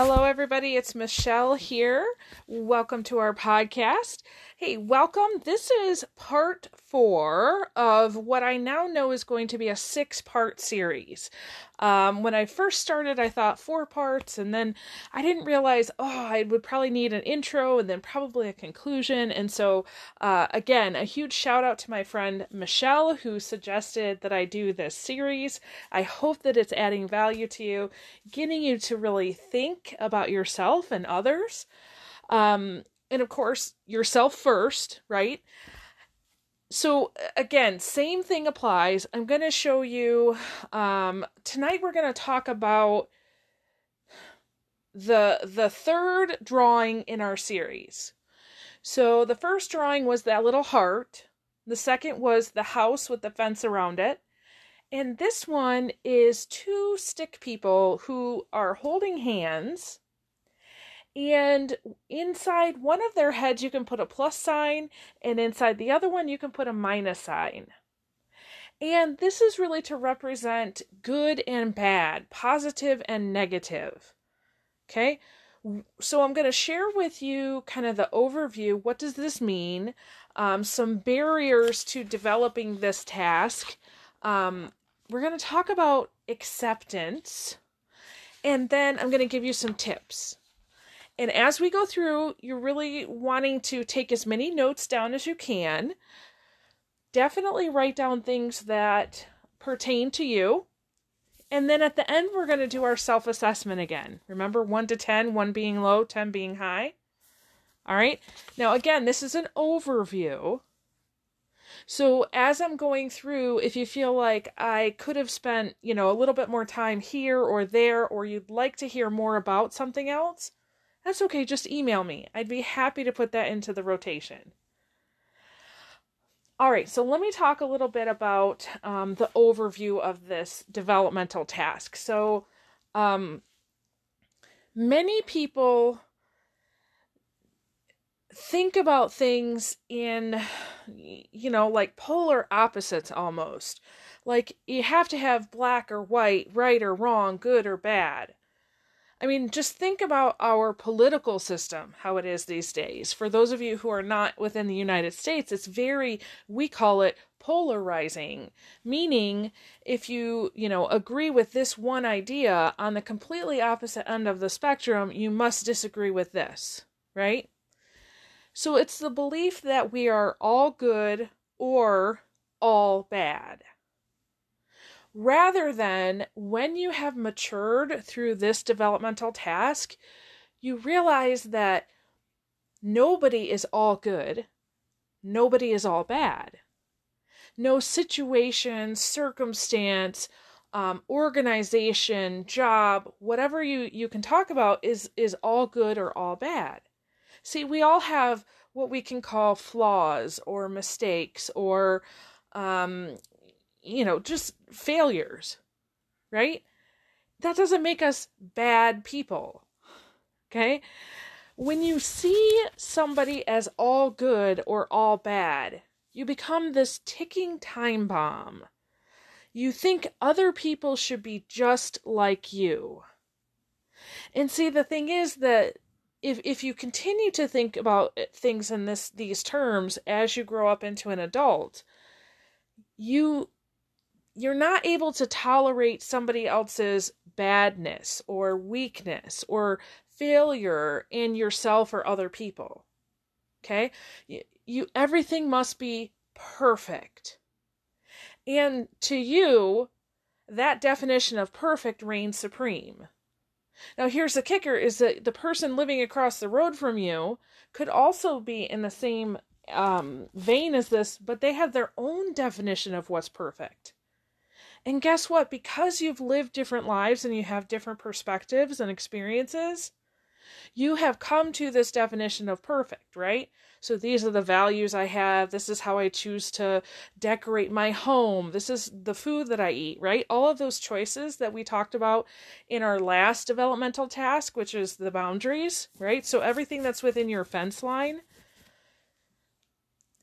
Hello, everybody. It's Michelle here. Welcome to our podcast. Hey, welcome. This is part four of what I now know is going to be a six part series. Um, when I first started, I thought four parts, and then I didn't realize, oh, I would probably need an intro and then probably a conclusion. And so, uh, again, a huge shout out to my friend Michelle who suggested that I do this series. I hope that it's adding value to you, getting you to really think about yourself and others. Um, and of course, yourself first, right? so again same thing applies. I'm going to show you um tonight we're going to talk about the the third drawing in our series. So the first drawing was that little heart. The second was the house with the fence around it. And this one is two stick people who are holding hands and inside one of their heads, you can put a plus sign, and inside the other one, you can put a minus sign. And this is really to represent good and bad, positive and negative. Okay? So I'm going to share with you kind of the overview. What does this mean? Um, some barriers to developing this task. Um, we're going to talk about acceptance. And then I'm going to give you some tips. And as we go through, you're really wanting to take as many notes down as you can. Definitely write down things that pertain to you. And then at the end, we're going to do our self assessment again. Remember 1 to 10, 1 being low, 10 being high. All right. Now, again, this is an overview. So as I'm going through, if you feel like I could have spent, you know, a little bit more time here or there, or you'd like to hear more about something else, that's okay, just email me. I'd be happy to put that into the rotation. All right, so let me talk a little bit about um, the overview of this developmental task. So, um, many people think about things in, you know, like polar opposites almost. Like you have to have black or white, right or wrong, good or bad. I mean, just think about our political system, how it is these days. For those of you who are not within the United States, it's very, we call it polarizing, meaning if you, you know, agree with this one idea on the completely opposite end of the spectrum, you must disagree with this, right? So it's the belief that we are all good or all bad rather than when you have matured through this developmental task, you realize that nobody is all good, nobody is all bad. No situation, circumstance, um, organization, job, whatever you, you can talk about is is all good or all bad. See, we all have what we can call flaws or mistakes or um, you know, just failures, right? That doesn't make us bad people. Okay? When you see somebody as all good or all bad, you become this ticking time bomb. You think other people should be just like you. And see, the thing is that if if you continue to think about things in this these terms as you grow up into an adult, you you're not able to tolerate somebody else's badness or weakness or failure in yourself or other people. Okay? You, you everything must be perfect. And to you, that definition of perfect reigns supreme. Now here's the kicker is that the person living across the road from you could also be in the same um, vein as this, but they have their own definition of what's perfect. And guess what? Because you've lived different lives and you have different perspectives and experiences, you have come to this definition of perfect, right? So these are the values I have. This is how I choose to decorate my home. This is the food that I eat, right? All of those choices that we talked about in our last developmental task, which is the boundaries, right? So everything that's within your fence line,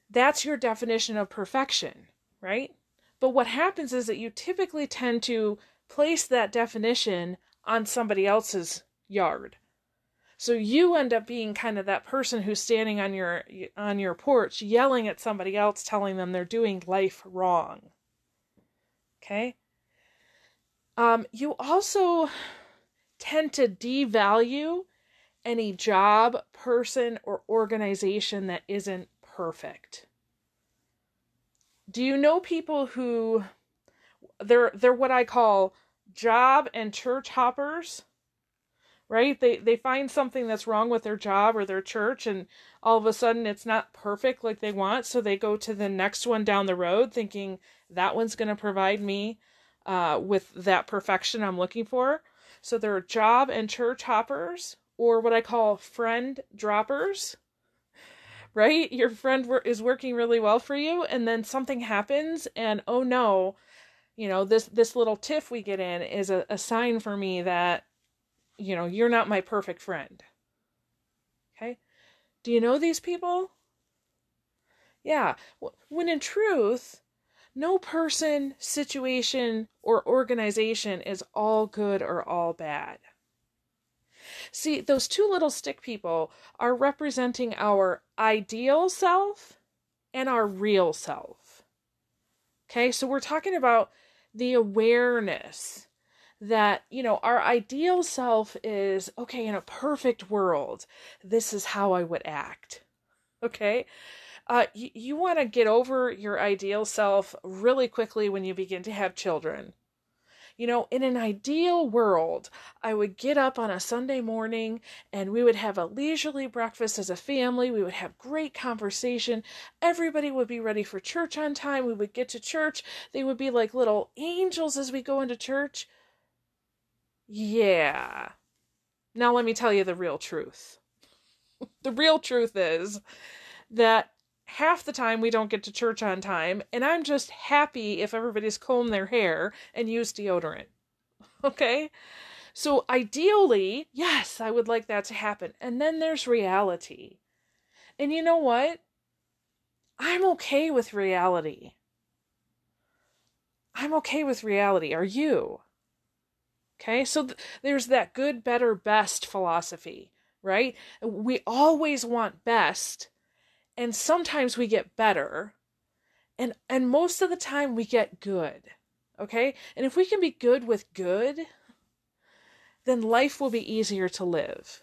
that's your definition of perfection, right? But what happens is that you typically tend to place that definition on somebody else's yard, So you end up being kind of that person who's standing on your on your porch yelling at somebody else telling them they're doing life wrong. Okay? Um you also tend to devalue any job, person or organization that isn't perfect. Do you know people who they're they're what I call job and church hoppers? right they they find something that's wrong with their job or their church and all of a sudden it's not perfect like they want so they go to the next one down the road thinking that one's going to provide me uh, with that perfection i'm looking for so they're job and church hoppers or what i call friend droppers right your friend is working really well for you and then something happens and oh no you know this this little tiff we get in is a, a sign for me that you know, you're not my perfect friend. Okay? Do you know these people? Yeah. When in truth, no person, situation, or organization is all good or all bad. See, those two little stick people are representing our ideal self and our real self. Okay, so we're talking about the awareness that, you know, our ideal self is okay, in a perfect world, this is how I would act. Okay? Uh, you, you want to get over your ideal self really quickly when you begin to have children. You know, in an ideal world, I would get up on a Sunday morning and we would have a leisurely breakfast as a family. We would have great conversation. Everybody would be ready for church on time. We would get to church. They would be like little angels as we go into church. Yeah. Now let me tell you the real truth. the real truth is that half the time we don't get to church on time, and I'm just happy if everybody's combed their hair and used deodorant. Okay? So ideally, yes, I would like that to happen. And then there's reality. And you know what? I'm okay with reality. I'm okay with reality. Are you? Okay, so th- there's that good, better, best philosophy, right? We always want best, and sometimes we get better, and and most of the time we get good. Okay, and if we can be good with good, then life will be easier to live.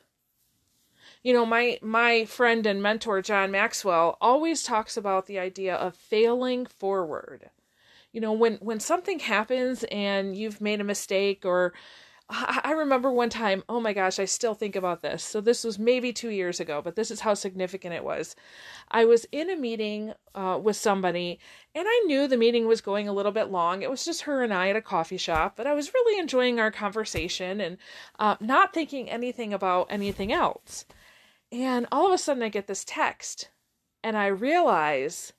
You know, my my friend and mentor John Maxwell always talks about the idea of failing forward you know when when something happens and you've made a mistake or I remember one time, oh my gosh, I still think about this. So, this was maybe two years ago, but this is how significant it was. I was in a meeting uh, with somebody, and I knew the meeting was going a little bit long. It was just her and I at a coffee shop, but I was really enjoying our conversation and uh, not thinking anything about anything else. And all of a sudden, I get this text, and I realize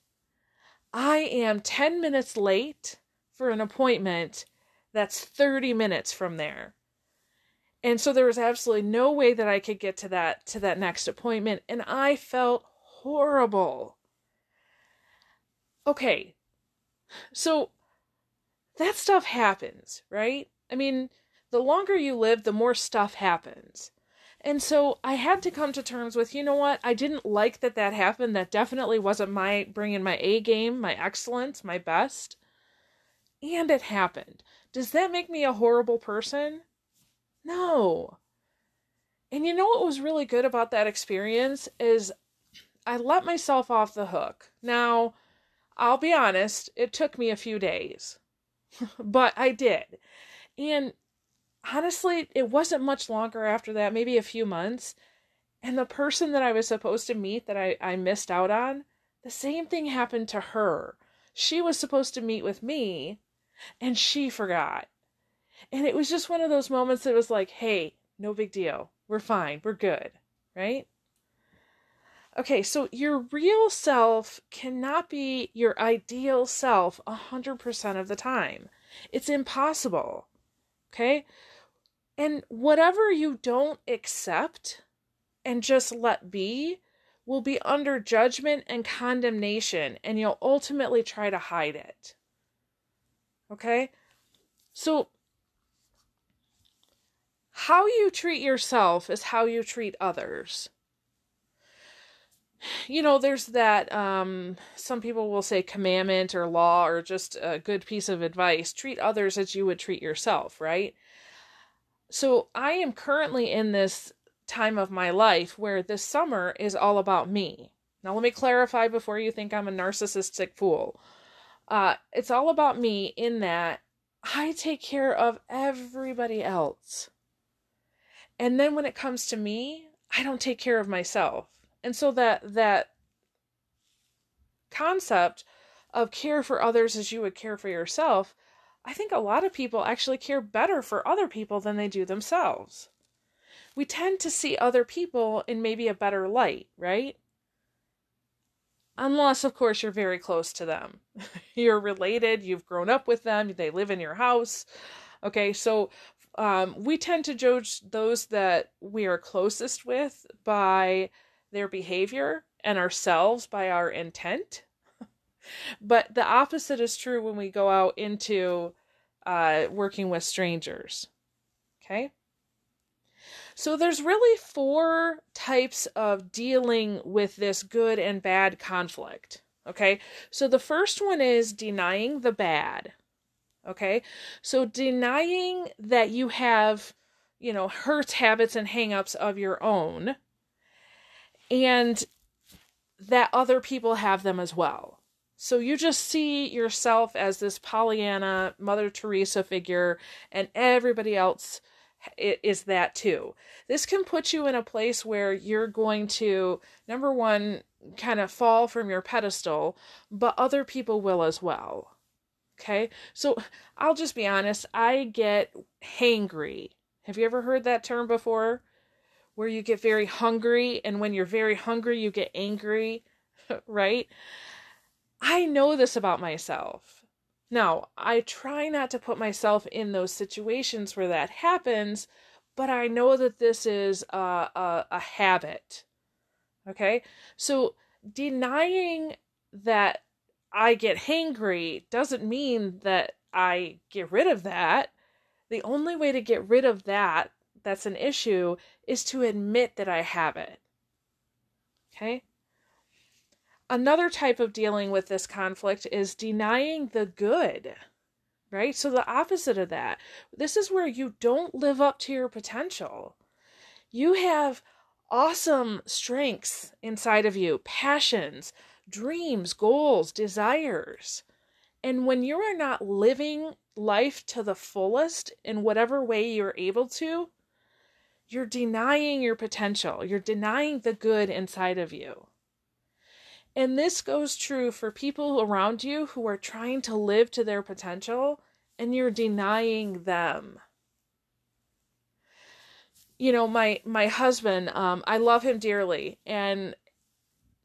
I am 10 minutes late for an appointment that's 30 minutes from there. And so there was absolutely no way that I could get to that to that next appointment and I felt horrible. Okay. So that stuff happens, right? I mean, the longer you live, the more stuff happens. And so I had to come to terms with, you know what? I didn't like that that happened. That definitely wasn't my bringing my A game, my excellence, my best. And it happened. Does that make me a horrible person? No. And you know what was really good about that experience is I let myself off the hook. Now, I'll be honest, it took me a few days, but I did. And honestly, it wasn't much longer after that, maybe a few months. And the person that I was supposed to meet that I, I missed out on, the same thing happened to her. She was supposed to meet with me, and she forgot. And it was just one of those moments that was like, hey, no big deal. We're fine. We're good. Right? Okay, so your real self cannot be your ideal self 100% of the time. It's impossible. Okay? And whatever you don't accept and just let be will be under judgment and condemnation, and you'll ultimately try to hide it. Okay? So, how you treat yourself is how you treat others. You know, there's that, um, some people will say commandment or law or just a good piece of advice treat others as you would treat yourself, right? So I am currently in this time of my life where this summer is all about me. Now, let me clarify before you think I'm a narcissistic fool. Uh, it's all about me in that I take care of everybody else. And then when it comes to me, I don't take care of myself. And so that that concept of care for others as you would care for yourself, I think a lot of people actually care better for other people than they do themselves. We tend to see other people in maybe a better light, right? Unless, of course, you're very close to them. you're related, you've grown up with them, they live in your house. Okay, so um, we tend to judge those that we are closest with by their behavior and ourselves by our intent. but the opposite is true when we go out into uh, working with strangers. Okay? So there's really four types of dealing with this good and bad conflict. Okay? So the first one is denying the bad. Okay. So denying that you have, you know, hurts, habits, and hangups of your own and that other people have them as well. So you just see yourself as this Pollyanna, Mother Teresa figure, and everybody else is that too. This can put you in a place where you're going to, number one, kind of fall from your pedestal, but other people will as well. Okay. So I'll just be honest. I get hangry. Have you ever heard that term before? Where you get very hungry, and when you're very hungry, you get angry, right? I know this about myself. Now, I try not to put myself in those situations where that happens, but I know that this is a, a, a habit. Okay? So denying that I get hangry doesn't mean that I get rid of that. The only way to get rid of that that's an issue is to admit that I have it. Okay? Another type of dealing with this conflict is denying the good, right? So, the opposite of that. This is where you don't live up to your potential. You have awesome strengths inside of you, passions, dreams, goals, desires. And when you are not living life to the fullest in whatever way you're able to, you're denying your potential. You're denying the good inside of you. And this goes true for people around you who are trying to live to their potential and you're denying them. You know, my my husband, um, I love him dearly, and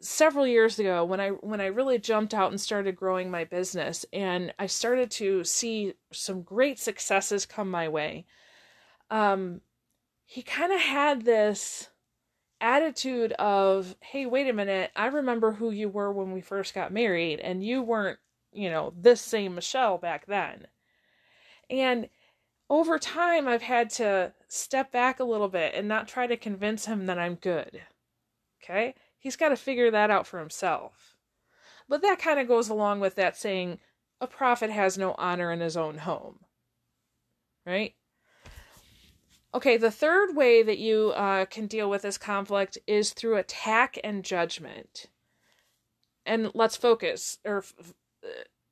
several years ago when I when I really jumped out and started growing my business and I started to see some great successes come my way. Um he kind of had this attitude of, "Hey, wait a minute. I remember who you were when we first got married and you weren't, you know, this same Michelle back then." And over time I've had to step back a little bit and not try to convince him that I'm good. Okay? He's got to figure that out for himself. But that kind of goes along with that saying, a prophet has no honor in his own home. Right? Okay, the third way that you uh, can deal with this conflict is through attack and judgment. And let's focus. Or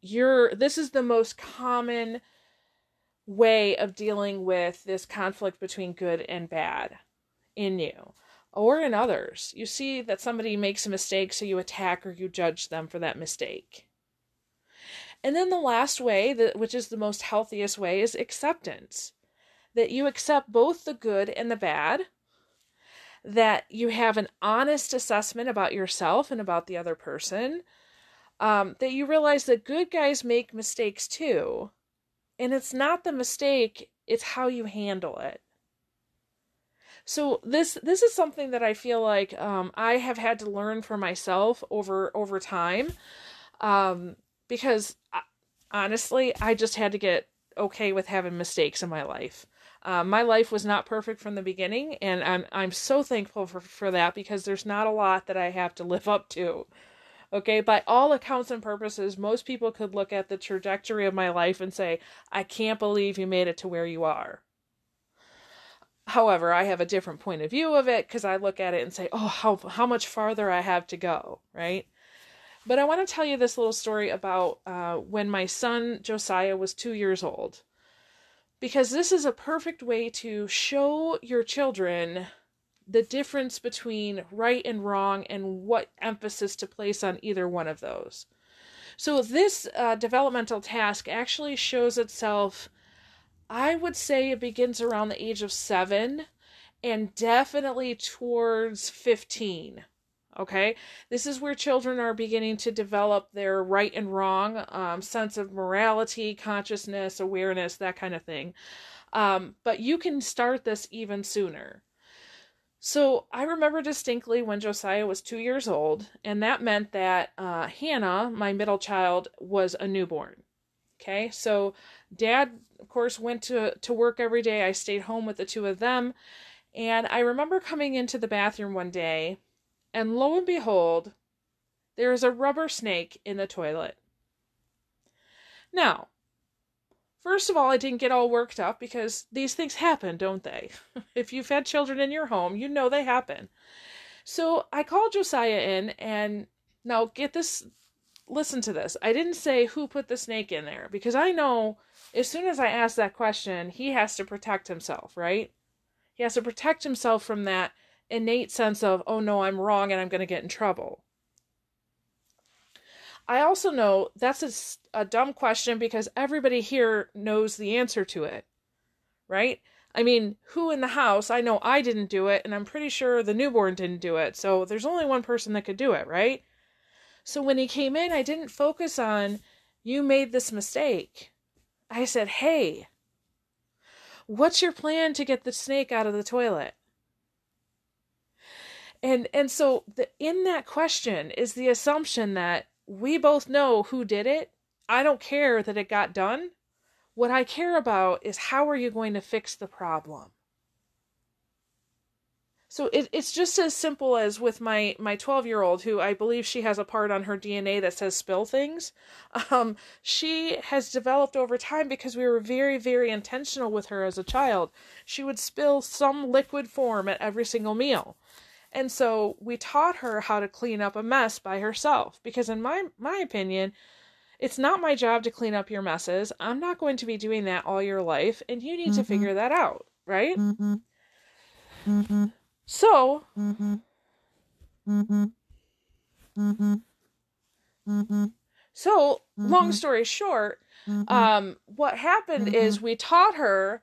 you're this is the most common way of dealing with this conflict between good and bad in you or in others. You see that somebody makes a mistake, so you attack or you judge them for that mistake. And then the last way, that, which is the most healthiest way, is acceptance. That you accept both the good and the bad, that you have an honest assessment about yourself and about the other person, um, that you realize that good guys make mistakes too. And it's not the mistake, it's how you handle it. So this this is something that I feel like um, I have had to learn for myself over over time, um, because I, honestly, I just had to get okay with having mistakes in my life. Uh, my life was not perfect from the beginning, and I'm I'm so thankful for, for that because there's not a lot that I have to live up to. Okay, by all accounts and purposes, most people could look at the trajectory of my life and say, I can't believe you made it to where you are. However, I have a different point of view of it because I look at it and say, oh, how, how much farther I have to go, right? But I want to tell you this little story about uh, when my son Josiah was two years old. Because this is a perfect way to show your children the difference between right and wrong and what emphasis to place on either one of those. So, this uh, developmental task actually shows itself, I would say it begins around the age of seven and definitely towards 15. Okay, this is where children are beginning to develop their right and wrong um, sense of morality, consciousness, awareness, that kind of thing. Um, but you can start this even sooner. So I remember distinctly when Josiah was two years old, and that meant that uh, Hannah, my middle child, was a newborn. Okay, so dad, of course, went to, to work every day. I stayed home with the two of them. And I remember coming into the bathroom one day, and lo and behold, there is a rubber snake in the toilet. Now, First of all, I didn't get all worked up because these things happen, don't they? if you've had children in your home, you know they happen. So I called Josiah in, and now get this listen to this. I didn't say who put the snake in there because I know as soon as I ask that question, he has to protect himself, right? He has to protect himself from that innate sense of, oh no, I'm wrong and I'm going to get in trouble. I also know that's a, a dumb question because everybody here knows the answer to it, right? I mean, who in the house? I know I didn't do it, and I'm pretty sure the newborn didn't do it. So there's only one person that could do it, right? So when he came in, I didn't focus on, you made this mistake. I said, hey, what's your plan to get the snake out of the toilet? And and so the, in that question is the assumption that we both know who did it. I don't care that it got done. What I care about is how are you going to fix the problem? So it, it's just as simple as with my my 12 year old who I believe she has a part on her DNA that says spill things. Um, she has developed over time because we were very very intentional with her as a child. She would spill some liquid form at every single meal. And so we taught her how to clean up a mess by herself because in my my opinion, it's not my job to clean up your messes. I'm not going to be doing that all your life and you need mm-hmm. to figure that out, right? Mm-hmm. Mm-hmm. So, so long story short, um, what happened is we taught her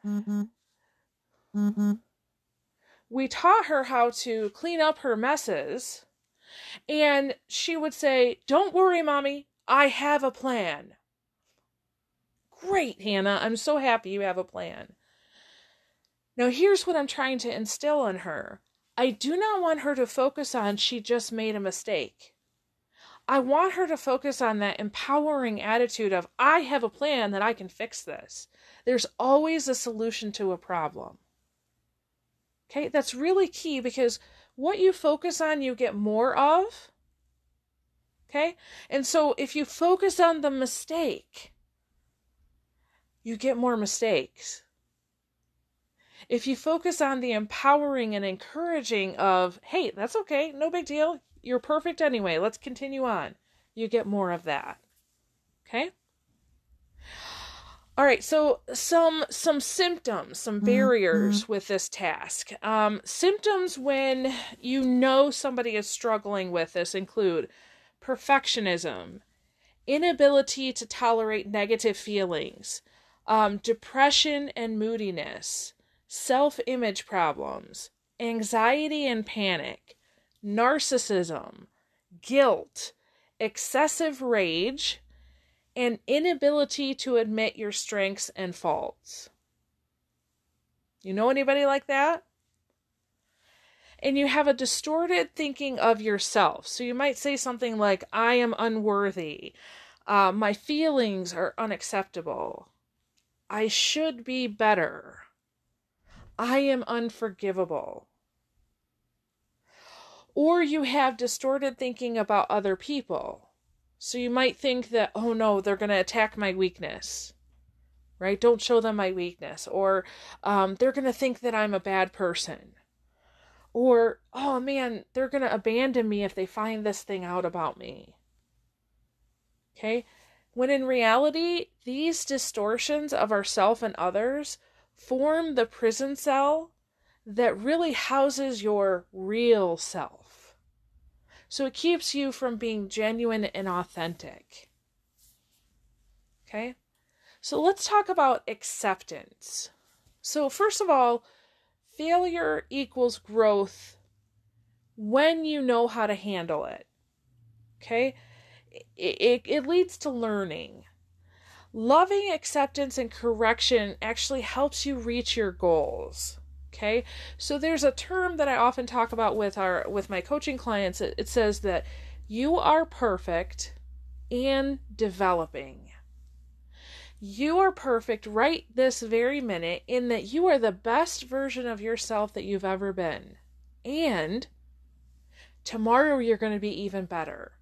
we taught her how to clean up her messes. And she would say, Don't worry, mommy, I have a plan. Great, Hannah. I'm so happy you have a plan. Now, here's what I'm trying to instill in her I do not want her to focus on she just made a mistake. I want her to focus on that empowering attitude of, I have a plan that I can fix this. There's always a solution to a problem. Okay, that's really key because what you focus on, you get more of. Okay, and so if you focus on the mistake, you get more mistakes. If you focus on the empowering and encouraging of, hey, that's okay, no big deal, you're perfect anyway, let's continue on, you get more of that. Okay? All right, so some some symptoms, some mm-hmm. barriers mm-hmm. with this task. Um, symptoms when you know somebody is struggling with this include perfectionism, inability to tolerate negative feelings, um, depression and moodiness, self-image problems, anxiety and panic, narcissism, guilt, excessive rage and inability to admit your strengths and faults. You know anybody like that? And you have a distorted thinking of yourself. So you might say something like, I am unworthy. Uh, my feelings are unacceptable. I should be better. I am unforgivable. Or you have distorted thinking about other people. So you might think that, oh no, they're going to attack my weakness, right? Don't show them my weakness. Or um, they're going to think that I'm a bad person. Or, oh man, they're going to abandon me if they find this thing out about me. Okay? When in reality, these distortions of ourself and others form the prison cell that really houses your real self. So it keeps you from being genuine and authentic. Okay? So let's talk about acceptance. So, first of all, failure equals growth when you know how to handle it. Okay? It, it, it leads to learning. Loving acceptance and correction actually helps you reach your goals. Okay? So there's a term that I often talk about with our with my coaching clients. It, it says that you are perfect and developing. You are perfect right this very minute in that you are the best version of yourself that you've ever been. And tomorrow you're going to be even better.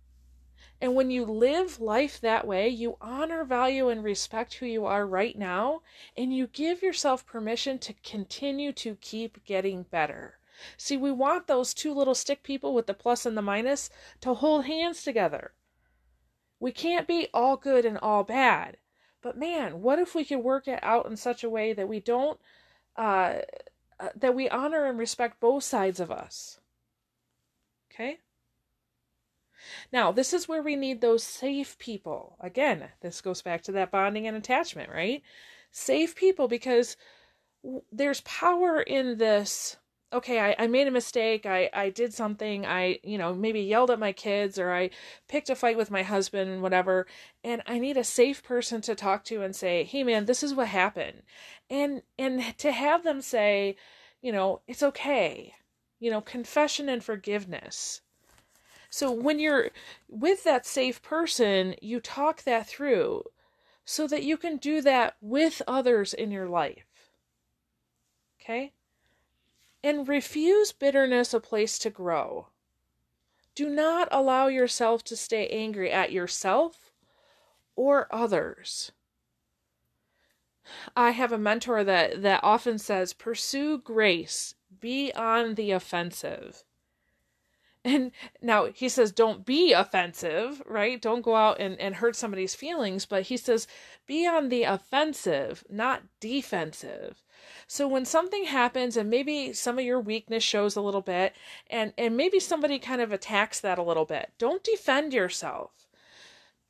And when you live life that way, you honor, value, and respect who you are right now, and you give yourself permission to continue to keep getting better. See, we want those two little stick people with the plus and the minus to hold hands together. We can't be all good and all bad. But man, what if we could work it out in such a way that we don't, uh, uh that we honor and respect both sides of us? Okay? Now, this is where we need those safe people. Again, this goes back to that bonding and attachment, right? Safe people because there's power in this. Okay, I, I made a mistake. I, I did something. I, you know, maybe yelled at my kids or I picked a fight with my husband whatever. And I need a safe person to talk to and say, hey, man, this is what happened. And, and to have them say, you know, it's okay. You know, confession and forgiveness so when you're with that safe person, you talk that through so that you can do that with others in your life. Okay? And refuse bitterness a place to grow. Do not allow yourself to stay angry at yourself or others. I have a mentor that that often says pursue grace, be on the offensive. And now he says, don't be offensive, right? Don't go out and, and hurt somebody's feelings. But he says, be on the offensive, not defensive. So when something happens and maybe some of your weakness shows a little bit and, and maybe somebody kind of attacks that a little bit, don't defend yourself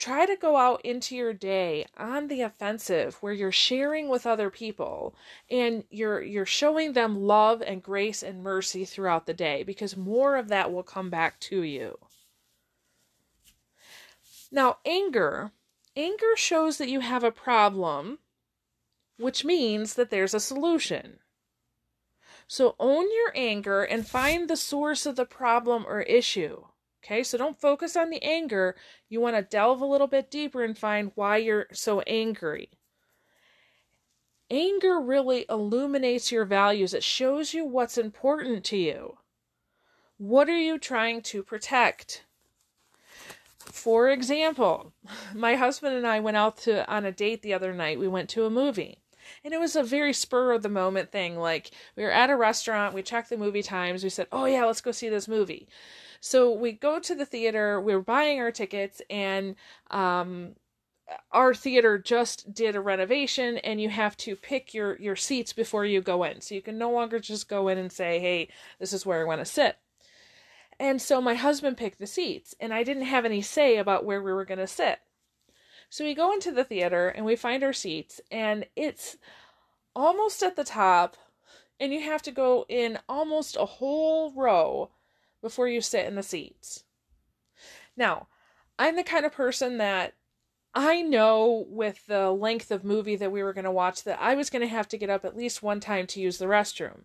try to go out into your day on the offensive where you're sharing with other people and you're you're showing them love and grace and mercy throughout the day because more of that will come back to you. Now, anger, anger shows that you have a problem, which means that there's a solution. So own your anger and find the source of the problem or issue. Okay, so don't focus on the anger. You want to delve a little bit deeper and find why you're so angry. Anger really illuminates your values, it shows you what's important to you. What are you trying to protect? For example, my husband and I went out to on a date the other night. We went to a movie. And it was a very spur of the moment thing. Like we were at a restaurant, we checked the movie times, we said, "Oh yeah, let's go see this movie." So we go to the theater, we are buying our tickets, and um, our theater just did a renovation and you have to pick your your seats before you go in. So you can no longer just go in and say hey this is where i want to sit. And so my husband picked the seats and i didn't have any say about where we were going to sit. So we go into the theater and we find our seats and it's almost at the top and you have to go in almost a whole row before you sit in the seats. Now, I'm the kind of person that I know with the length of movie that we were going to watch that I was going to have to get up at least one time to use the restroom.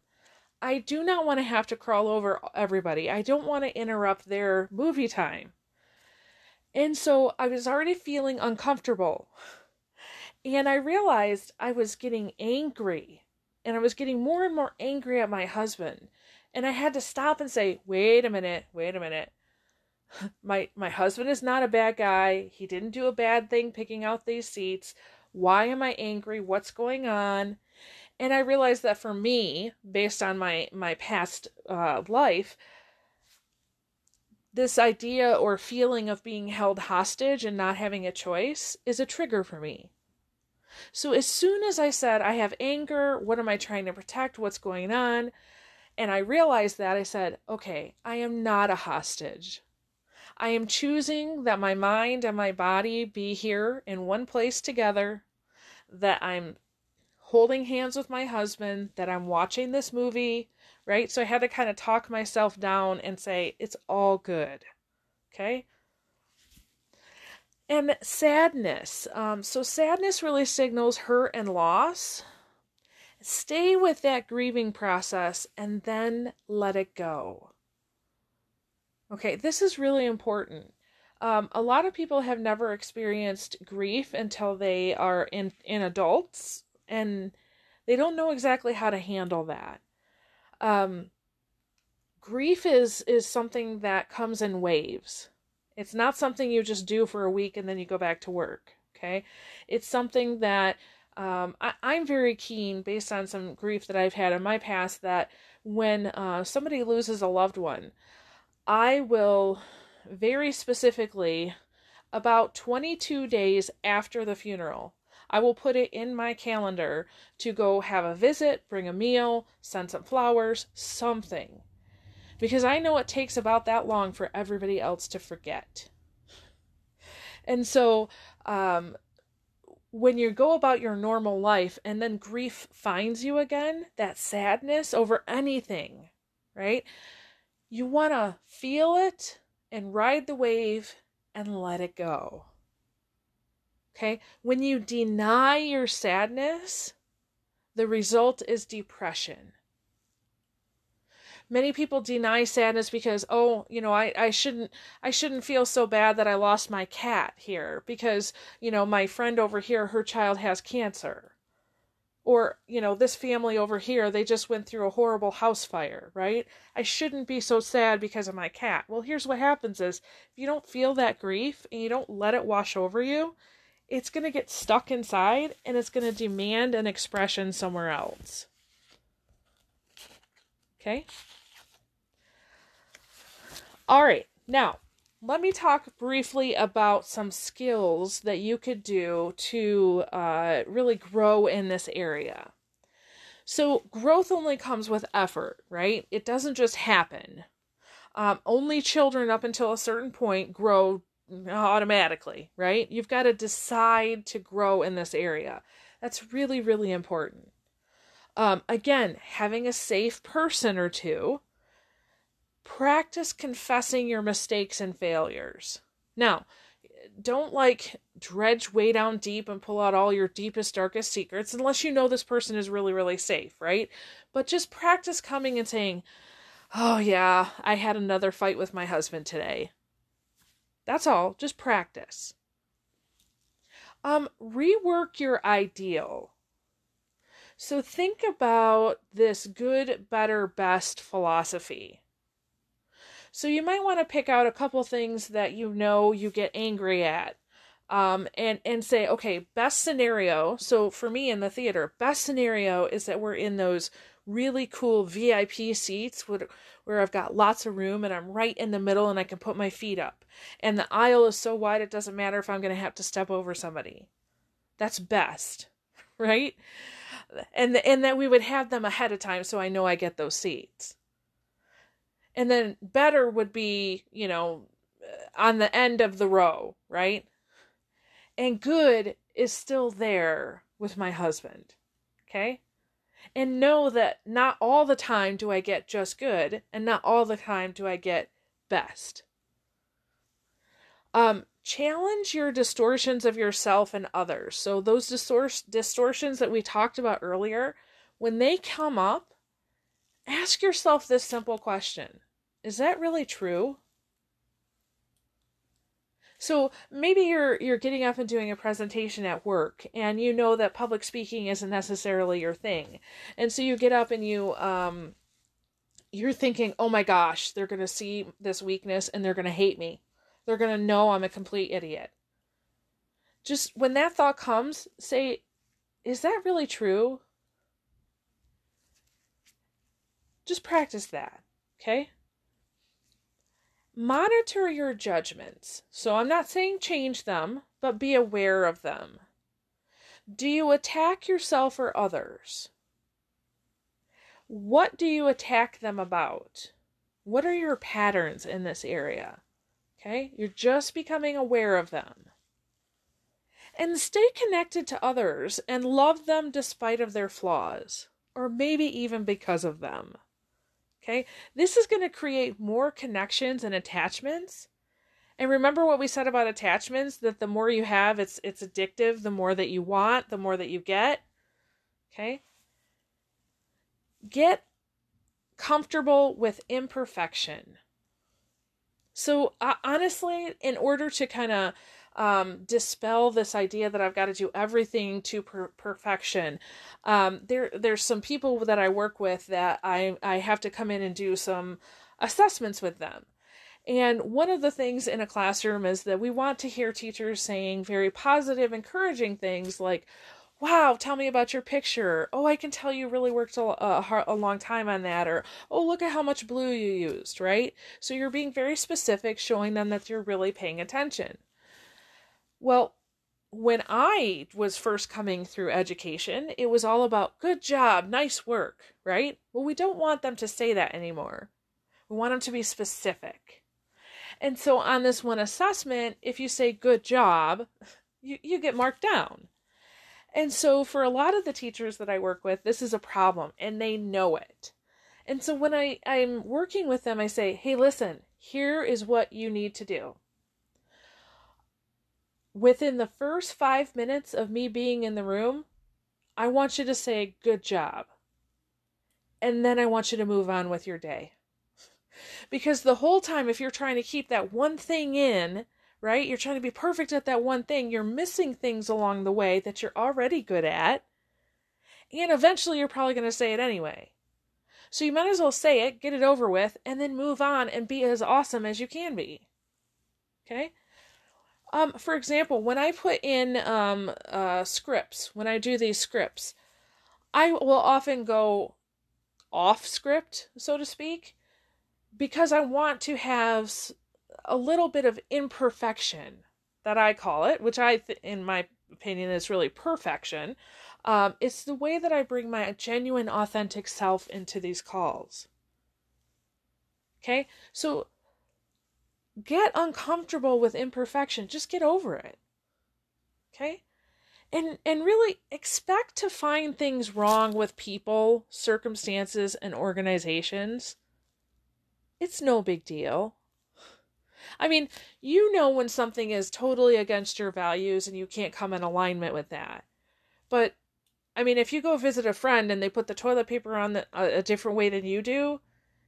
I do not want to have to crawl over everybody. I don't want to interrupt their movie time. And so I was already feeling uncomfortable. And I realized I was getting angry and I was getting more and more angry at my husband. And I had to stop and say, "Wait a minute, wait a minute. My my husband is not a bad guy. He didn't do a bad thing picking out these seats. Why am I angry? What's going on?" And I realized that for me, based on my my past uh, life, this idea or feeling of being held hostage and not having a choice is a trigger for me. So as soon as I said, I have anger, what am I trying to protect? What's going on? And I realized that, I said, okay, I am not a hostage. I am choosing that my mind and my body be here in one place together, that I'm holding hands with my husband, that I'm watching this movie, right? So I had to kind of talk myself down and say, it's all good. Okay. And sadness. Um, so sadness really signals hurt and loss. Stay with that grieving process and then let it go. Okay, this is really important. Um, a lot of people have never experienced grief until they are in, in adults and they don't know exactly how to handle that. Um, grief is is something that comes in waves. It's not something you just do for a week and then you go back to work. Okay, it's something that um, I, I'm very keen, based on some grief that I've had in my past, that when uh, somebody loses a loved one, I will very specifically about 22 days after the funeral I will put it in my calendar to go have a visit, bring a meal, send some flowers, something. Because I know it takes about that long for everybody else to forget. And so, um, when you go about your normal life and then grief finds you again, that sadness over anything, right? You want to feel it and ride the wave and let it go. Okay? When you deny your sadness, the result is depression. Many people deny sadness because, oh, you know, I, I shouldn't I shouldn't feel so bad that I lost my cat here because, you know, my friend over here, her child has cancer. Or, you know, this family over here, they just went through a horrible house fire, right? I shouldn't be so sad because of my cat. Well, here's what happens is if you don't feel that grief and you don't let it wash over you, it's going to get stuck inside and it's going to demand an expression somewhere else. Okay? All right. Now, let me talk briefly about some skills that you could do to uh, really grow in this area. So, growth only comes with effort, right? It doesn't just happen. Um, only children up until a certain point grow automatically, right? You've got to decide to grow in this area. That's really, really important. Um, again, having a safe person or two. Practice confessing your mistakes and failures. Now, don't like dredge way down deep and pull out all your deepest, darkest secrets unless you know this person is really, really safe, right? But just practice coming and saying, Oh, yeah, I had another fight with my husband today. That's all. Just practice. Um, rework your ideal. So think about this good, better, best philosophy. So you might want to pick out a couple things that you know you get angry at. Um, and and say, okay, best scenario. So for me in the theater, best scenario is that we're in those really cool VIP seats where, where I've got lots of room and I'm right in the middle and I can put my feet up. And the aisle is so wide it doesn't matter if I'm going to have to step over somebody. That's best, right? And and that we would have them ahead of time so I know I get those seats. And then better would be, you know, on the end of the row, right? And good is still there with my husband. Okay? and know that not all the time do I get just good and not all the time do I get best. Um, challenge your distortions of yourself and others. So, those distor- distortions that we talked about earlier, when they come up, ask yourself this simple question Is that really true? So maybe you're you're getting up and doing a presentation at work and you know that public speaking isn't necessarily your thing. And so you get up and you um you're thinking, "Oh my gosh, they're to see this weakness and they're to hate me. They're to know I'm a complete idiot." Just when that thought comes, say, "Is that really true?" Just practice that, okay? Monitor your judgments. So I'm not saying change them, but be aware of them. Do you attack yourself or others? What do you attack them about? What are your patterns in this area? Okay, you're just becoming aware of them. And stay connected to others and love them despite of their flaws, or maybe even because of them. Okay, this is going to create more connections and attachments. And remember what we said about attachments that the more you have, it's it's addictive, the more that you want, the more that you get. Okay? Get comfortable with imperfection. So uh, honestly, in order to kind of um, dispel this idea that I've got to do everything to per- perfection. Um, there, there's some people that I work with that I, I have to come in and do some assessments with them. And one of the things in a classroom is that we want to hear teachers saying very positive, encouraging things like, wow, tell me about your picture. Oh, I can tell you really worked a, a, a, long time on that. Or, oh, look at how much blue you used, right? So you're being very specific, showing them that you're really paying attention. Well, when I was first coming through education, it was all about good job, nice work, right? Well, we don't want them to say that anymore. We want them to be specific. And so on this one assessment, if you say good job, you, you get marked down. And so for a lot of the teachers that I work with, this is a problem and they know it. And so when I, I'm working with them, I say, hey, listen, here is what you need to do within the first five minutes of me being in the room, I want you to say, Good job. And then I want you to move on with your day. Because the whole time, if you're trying to keep that one thing in, right, you're trying to be perfect at that one thing, you're missing things along the way that you're already good at. And eventually, you're probably going to say it anyway. So you might as well say it, get it over with, and then move on and be as awesome as you can be. Okay? Um, for example, when I put in um, uh, scripts, when I do these scripts, I will often go off script, so to speak, because I want to have a little bit of imperfection that I call it, which I, th- in my opinion, is really perfection. Um, it's the way that I bring my genuine, authentic self into these calls. Okay, so get uncomfortable with imperfection. Just get over it. Okay? And and really expect to find things wrong with people, circumstances and organizations. It's no big deal. I mean, you know when something is totally against your values and you can't come in alignment with that. But I mean, if you go visit a friend and they put the toilet paper on the, a, a different way than you do,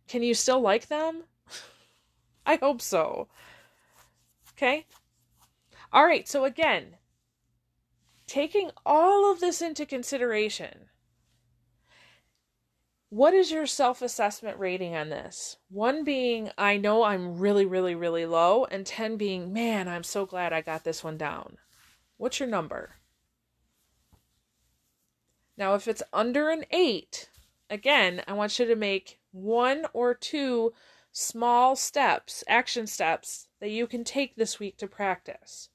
can you still like them? I hope so. Okay? All right, so again, taking all of this into consideration, what is your self assessment rating on this? One being, I know I'm really, really, really low, and 10 being, man, I'm so glad I got this one down. What's your number? Now, if it's under an 8, again, I want you to make one or two small steps, action steps that you can take this week to practice.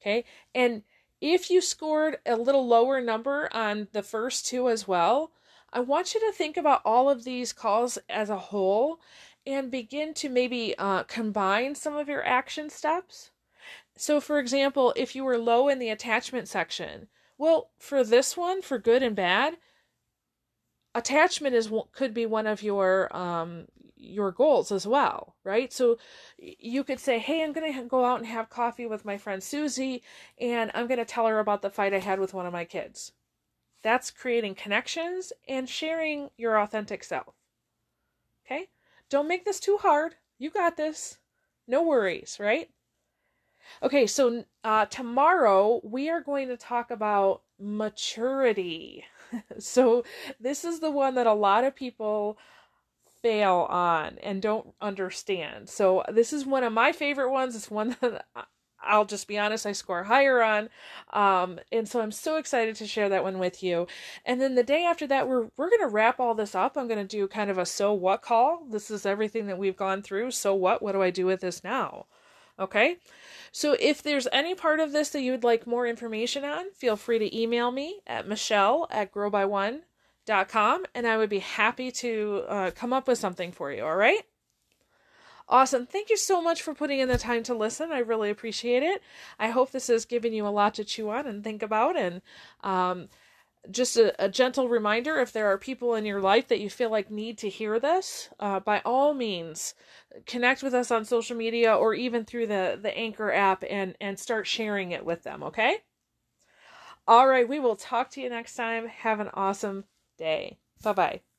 Okay? And if you scored a little lower number on the first two as well, I want you to think about all of these calls as a whole and begin to maybe uh, combine some of your action steps. So, for example, if you were low in the attachment section, well, for this one, for good and bad, attachment is could be one of your um, your goals as well, right? So you could say, "Hey, I'm going to go out and have coffee with my friend Susie and I'm going to tell her about the fight I had with one of my kids." That's creating connections and sharing your authentic self. Okay? Don't make this too hard. You got this. No worries, right? Okay, so uh, tomorrow we are going to talk about maturity. so, this is the one that a lot of people fail on and don't understand. So, this is one of my favorite ones. It's one that I'll just be honest, I score higher on. Um, and so I'm so excited to share that one with you. And then the day after that, we're we're gonna wrap all this up. I'm gonna do kind of a so what call. This is everything that we've gone through. So what? What do I do with this now? Okay. So if there's any part of this that you would like more information on, feel free to email me at Michelle at growby1.com and I would be happy to uh, come up with something for you. All right. Awesome. Thank you so much for putting in the time to listen. I really appreciate it. I hope this has given you a lot to chew on and think about. And um, just a, a, gentle reminder if there are people in your life that you feel like need to hear this, uh, by all means, connect with us on social media or even through the, the Anchor app and, and start sharing it with them, okay? All right, we will talk to you next time. Have an awesome day. Bye bye.